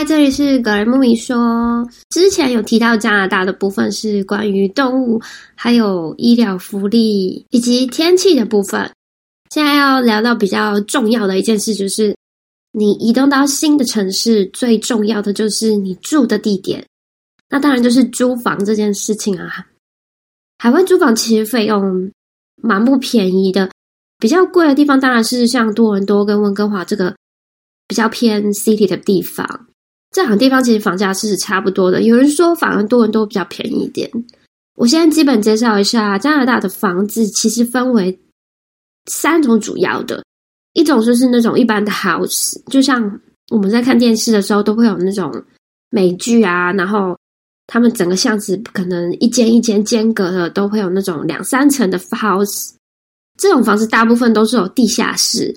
嗨，这里是格雷木米说。之前有提到加拿大的部分是关于动物，还有医疗福利以及天气的部分。现在要聊到比较重要的一件事，就是你移动到新的城市，最重要的就是你住的地点。那当然就是租房这件事情啊。海外租房其实费用蛮不便宜的，比较贵的地方当然是像多伦多跟温哥华这个比较偏 city 的地方。这两个地方其实房价是差不多的。有人说反而多伦多比较便宜一点。我现在基本介绍一下加拿大的房子，其实分为三种主要的。一种就是那种一般的 house，就像我们在看电视的时候都会有那种美剧啊，然后他们整个巷子可能一间一间间隔的都会有那种两三层的 house。这种房子大部分都是有地下室，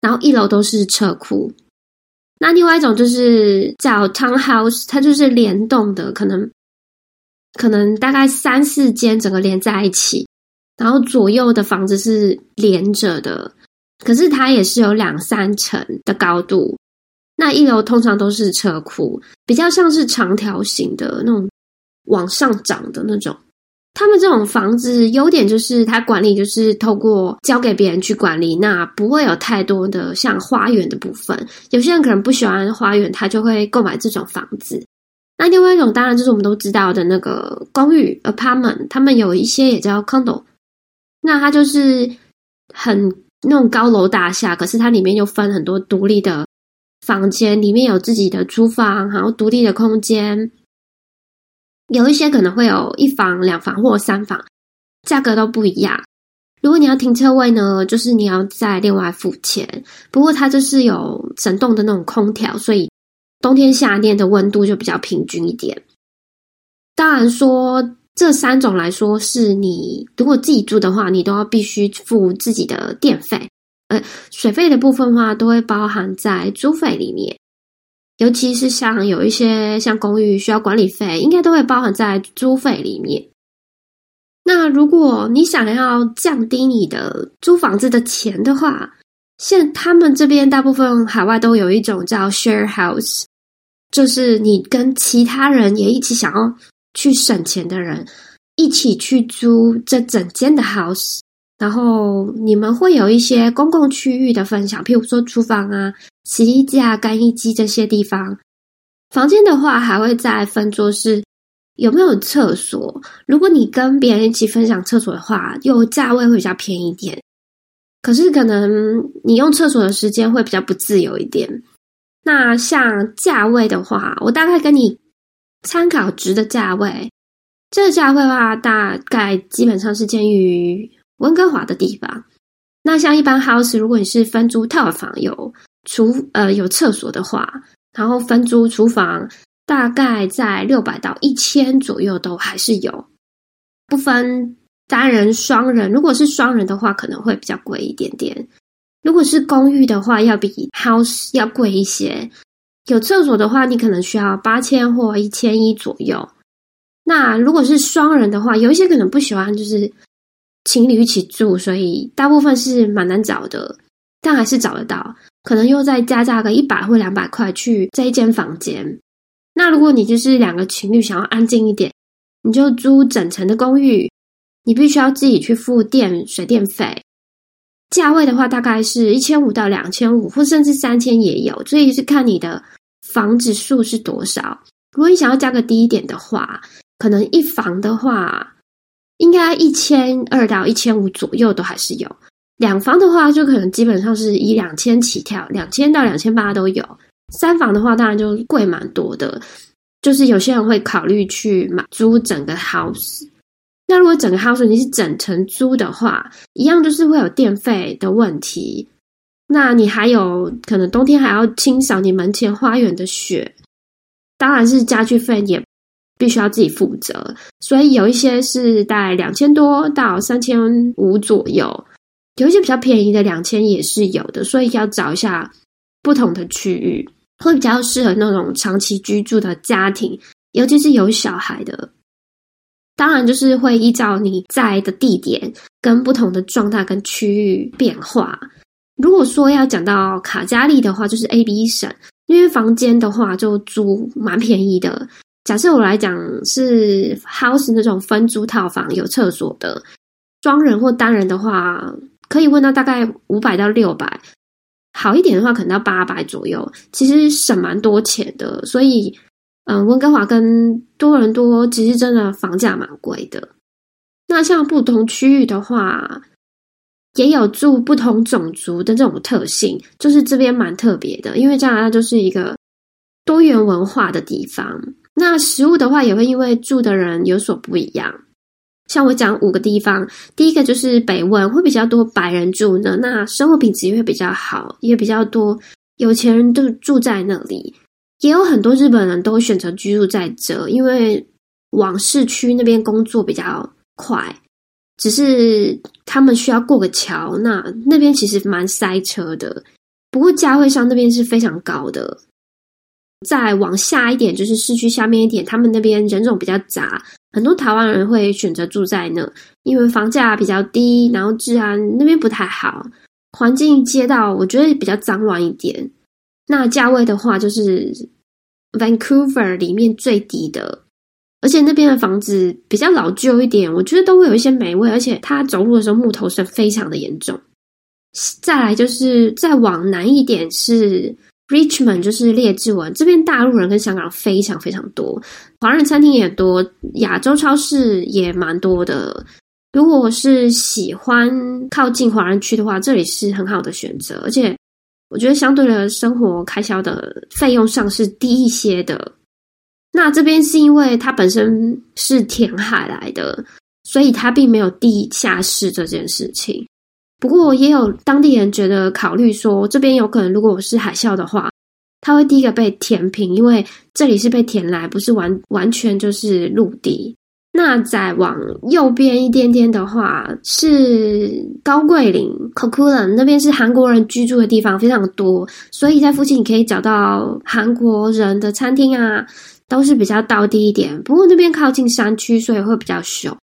然后一楼都是车库。那另外一种就是叫 townhouse，它就是联动的，可能可能大概三四间整个连在一起，然后左右的房子是连着的，可是它也是有两三层的高度。那一楼通常都是车库，比较像是长条形的那种往上涨的那种。他们这种房子优点就是它管理就是透过交给别人去管理，那不会有太多的像花园的部分。有些人可能不喜欢花园，他就会购买这种房子。那另外一种当然就是我们都知道的那个公寓 apartment，他们有一些也叫 condo，那它就是很那种高楼大厦，可是它里面又分很多独立的房间，里面有自己的厨房，然后独立的空间。有一些可能会有一房、两房或三房，价格都不一样。如果你要停车位呢，就是你要再另外付钱。不过它就是有整栋的那种空调，所以冬天、夏天的温度就比较平均一点。当然说这三种来说，是你如果自己住的话，你都要必须付自己的电费，呃，水费的部分话都会包含在租费里面。尤其是像有一些像公寓需要管理费，应该都会包含在租费里面。那如果你想要降低你的租房子的钱的话，现他们这边大部分海外都有一种叫 share house，就是你跟其他人也一起想要去省钱的人一起去租这整间的 house。然后你们会有一些公共区域的分享，譬如说厨房啊、洗衣机啊、干衣机这些地方。房间的话，还会再分桌是有没有厕所。如果你跟别人一起分享厕所的话，又价位会比较便宜一点。可是可能你用厕所的时间会比较不自由一点。那像价位的话，我大概跟你参考值的价位，这个价位的话，大概基本上是建于。温哥华的地方，那像一般 house，如果你是分租套房，有厨呃有厕所的话，然后分租厨房，大概在六百到一千左右都还是有，不分单人双人。如果是双人的话，可能会比较贵一点点。如果是公寓的话，要比 house 要贵一些。有厕所的话，你可能需要八千或一千一左右。那如果是双人的话，有一些可能不喜欢，就是。情侣一起住，所以大部分是蛮难找的，但还是找得到。可能又再加价个一百或两百块去这一间房间。那如果你就是两个情侣想要安静一点，你就租整层的公寓，你必须要自己去付电水电费。价位的话，大概是一千五到两千五，或甚至三千也有，所以是看你的房子数是多少。如果你想要价格低一点的话，可能一房的话。应该一千二到一千五左右都还是有，两房的话就可能基本上是以两千起跳，两千到两千八都有。三房的话当然就贵蛮多的，就是有些人会考虑去买租整个 house。那如果整个 house 你是整层租的话，一样就是会有电费的问题。那你还有可能冬天还要清扫你门前花园的雪，当然是家具费也。必须要自己负责，所以有一些是在两千多到三千五左右，有一些比较便宜的两千也是有的，所以要找一下不同的区域，会比较适合那种长期居住的家庭，尤其是有小孩的。当然，就是会依照你在的地点跟不同的状态跟区域变化。如果说要讲到卡加利的话，就是 A B 省，因为房间的话就租蛮便宜的。假设我来讲是 house 那种分租套房有厕所的，双人或单人的话，可以问到大概五百到六百，好一点的话可能到八百左右，其实省蛮多钱的。所以，嗯，温哥华跟多伦多其实真的房价蛮贵的。那像不同区域的话，也有住不同种族的这种特性，就是这边蛮特别的，因为加拿大就是一个多元文化的地方。那食物的话，也会因为住的人有所不一样。像我讲五个地方，第一个就是北温，会比较多白人住呢，那生活品质也会比较好，也比较多有钱人都住在那里。也有很多日本人都选择居住在这，因为往市区那边工作比较快，只是他们需要过个桥，那那边其实蛮塞车的。不过价位上那边是非常高的。再往下一点，就是市区下面一点，他们那边人种比较杂，很多台湾人会选择住在那，因为房价比较低，然后治安那边不太好，环境街道我觉得比较脏乱一点。那价位的话，就是 Vancouver 里面最低的，而且那边的房子比较老旧一点，我觉得都会有一些霉味，而且它走路的时候木头声非常的严重。再来就是再往南一点是。Richmond 就是列治文这边，大陆人跟香港非常非常多，华人餐厅也多，亚洲超市也蛮多的。如果是喜欢靠近华人区的话，这里是很好的选择。而且我觉得相对的生活开销的费用上是低一些的。那这边是因为它本身是填海来的，所以它并没有地下室这件事情。不过也有当地人觉得考虑说，这边有可能如果我是海啸的话，它会第一个被填平，因为这里是被填来，不是完完全就是陆地。那再往右边一点点的话，是高桂林 k o k u l a n 那边是韩国人居住的地方，非常多，所以在附近你可以找到韩国人的餐厅啊，都是比较道地一点。不过那边靠近山区，所以会比较凶。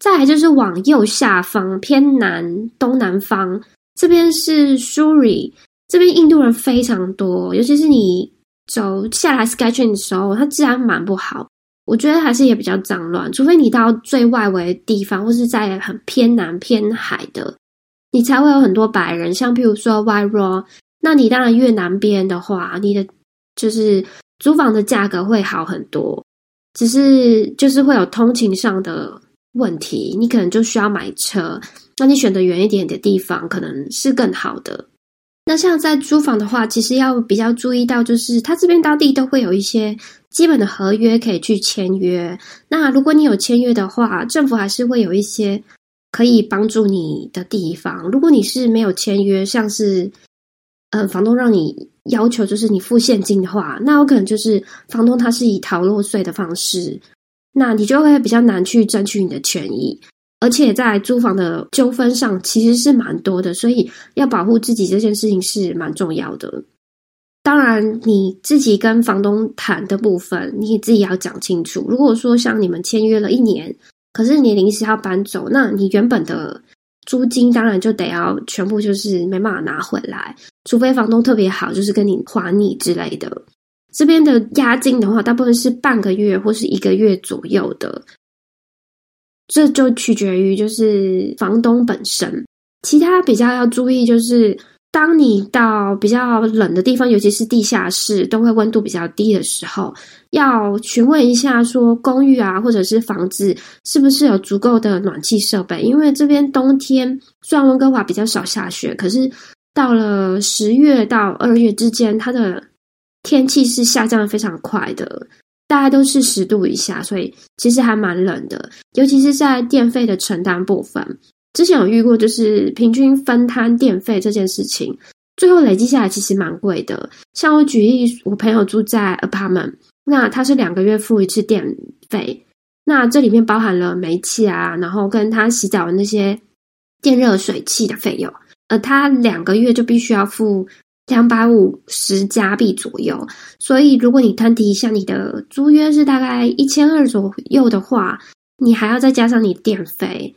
再来就是往右下方偏南东南方，这边是 Surrey，这边印度人非常多，尤其是你走下来 Sketching 的时候，它治安蛮不好，我觉得还是也比较脏乱。除非你到最外围的地方，或是在很偏南偏海的，你才会有很多白人。像譬如说 w i r o 那你当然越南边的话，你的就是租房的价格会好很多，只是就是会有通勤上的。问题，你可能就需要买车。那你选择远一点的地方，可能是更好的。那像在租房的话，其实要比较注意到，就是他这边当地都会有一些基本的合约可以去签约。那如果你有签约的话，政府还是会有一些可以帮助你的地方。如果你是没有签约，像是呃房东让你要求就是你付现金的话，那有可能就是房东他是以逃漏税的方式。那你就会比较难去争取你的权益，而且在租房的纠纷上其实是蛮多的，所以要保护自己这件事情是蛮重要的。当然，你自己跟房东谈的部分，你自己要讲清楚。如果说像你们签约了一年，可是你临时要搬走，那你原本的租金当然就得要全部就是没办法拿回来，除非房东特别好，就是跟你还你之类的。这边的押金的话，大部分是半个月或是一个月左右的，这就取决于就是房东本身。其他比较要注意就是，当你到比较冷的地方，尤其是地下室，都会温度比较低的时候，要询问一下说公寓啊或者是房子是不是有足够的暖气设备。因为这边冬天虽然温哥华比较少下雪，可是到了十月到二月之间，它的天气是下降的非常快的，大概都是十度以下，所以其实还蛮冷的。尤其是在电费的承担部分，之前有遇过，就是平均分摊电费这件事情，最后累积下来其实蛮贵的。像我举例，我朋友住在 apartment，那他是两个月付一次电费，那这里面包含了煤气啊，然后跟他洗澡的那些电热水器的费用，而他两个月就必须要付。两百五十加币左右，所以如果你摊提一下你的租约是大概一千二左右的话，你还要再加上你电费。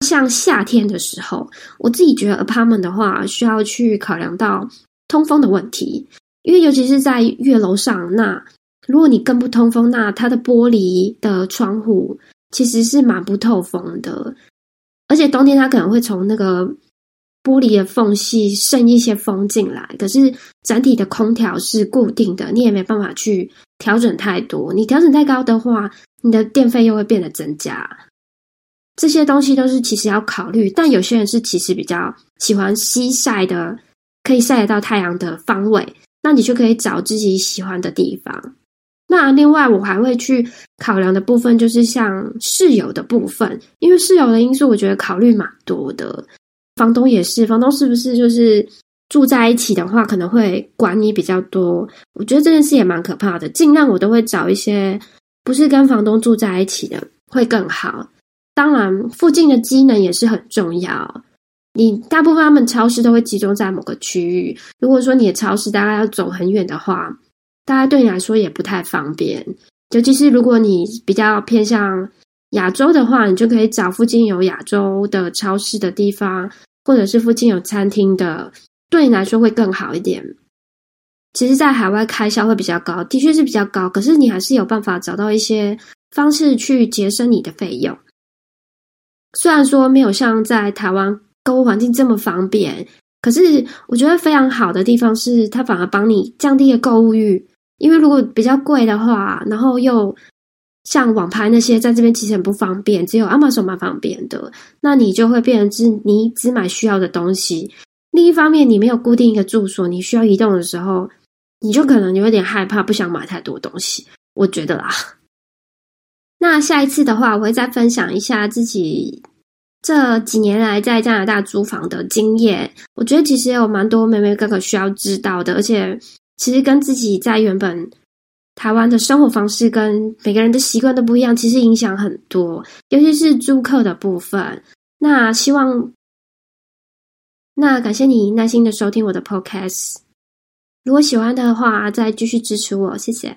像夏天的时候，我自己觉得 apartment 的话，需要去考量到通风的问题，因为尤其是在月楼上，那如果你更不通风，那它的玻璃的窗户其实是蛮不透风的，而且冬天它可能会从那个玻璃的缝隙渗一些风进来。可是整体的空调是固定的，你也没办法去调整太多。你调整太高的话，你的电费又会变得增加。这些东西都是其实要考虑，但有些人是其实比较喜欢西晒的，可以晒得到太阳的方位，那你就可以找自己喜欢的地方。那另外我还会去考量的部分，就是像室友的部分，因为室友的因素，我觉得考虑蛮多的。房东也是，房东是不是就是住在一起的话，可能会管你比较多？我觉得这件事也蛮可怕的。尽量我都会找一些不是跟房东住在一起的，会更好。当然，附近的机能也是很重要。你大部分他们超市都会集中在某个区域。如果说你的超市大概要走很远的话，大概对你来说也不太方便。尤其是如果你比较偏向亚洲的话，你就可以找附近有亚洲的超市的地方，或者是附近有餐厅的，对你来说会更好一点。其实，在海外开销会比较高，的确是比较高。可是你还是有办法找到一些方式去节省你的费用。虽然说没有像在台湾购物环境这么方便，可是我觉得非常好的地方是，它反而帮你降低了购物欲。因为如果比较贵的话，然后又像网拍那些在这边其实很不方便，只有 Amazon 蛮方便的，那你就会变成是你只买需要的东西。另一方面，你没有固定一个住所，你需要移动的时候，你就可能有点害怕，不想买太多东西。我觉得啦。那下一次的话，我会再分享一下自己这几年来在加拿大租房的经验。我觉得其实有蛮多妹妹哥哥需要知道的，而且其实跟自己在原本台湾的生活方式跟每个人的习惯都不一样，其实影响很多，尤其是租客的部分。那希望，那感谢你耐心的收听我的 Podcast。如果喜欢的话，再继续支持我，谢谢。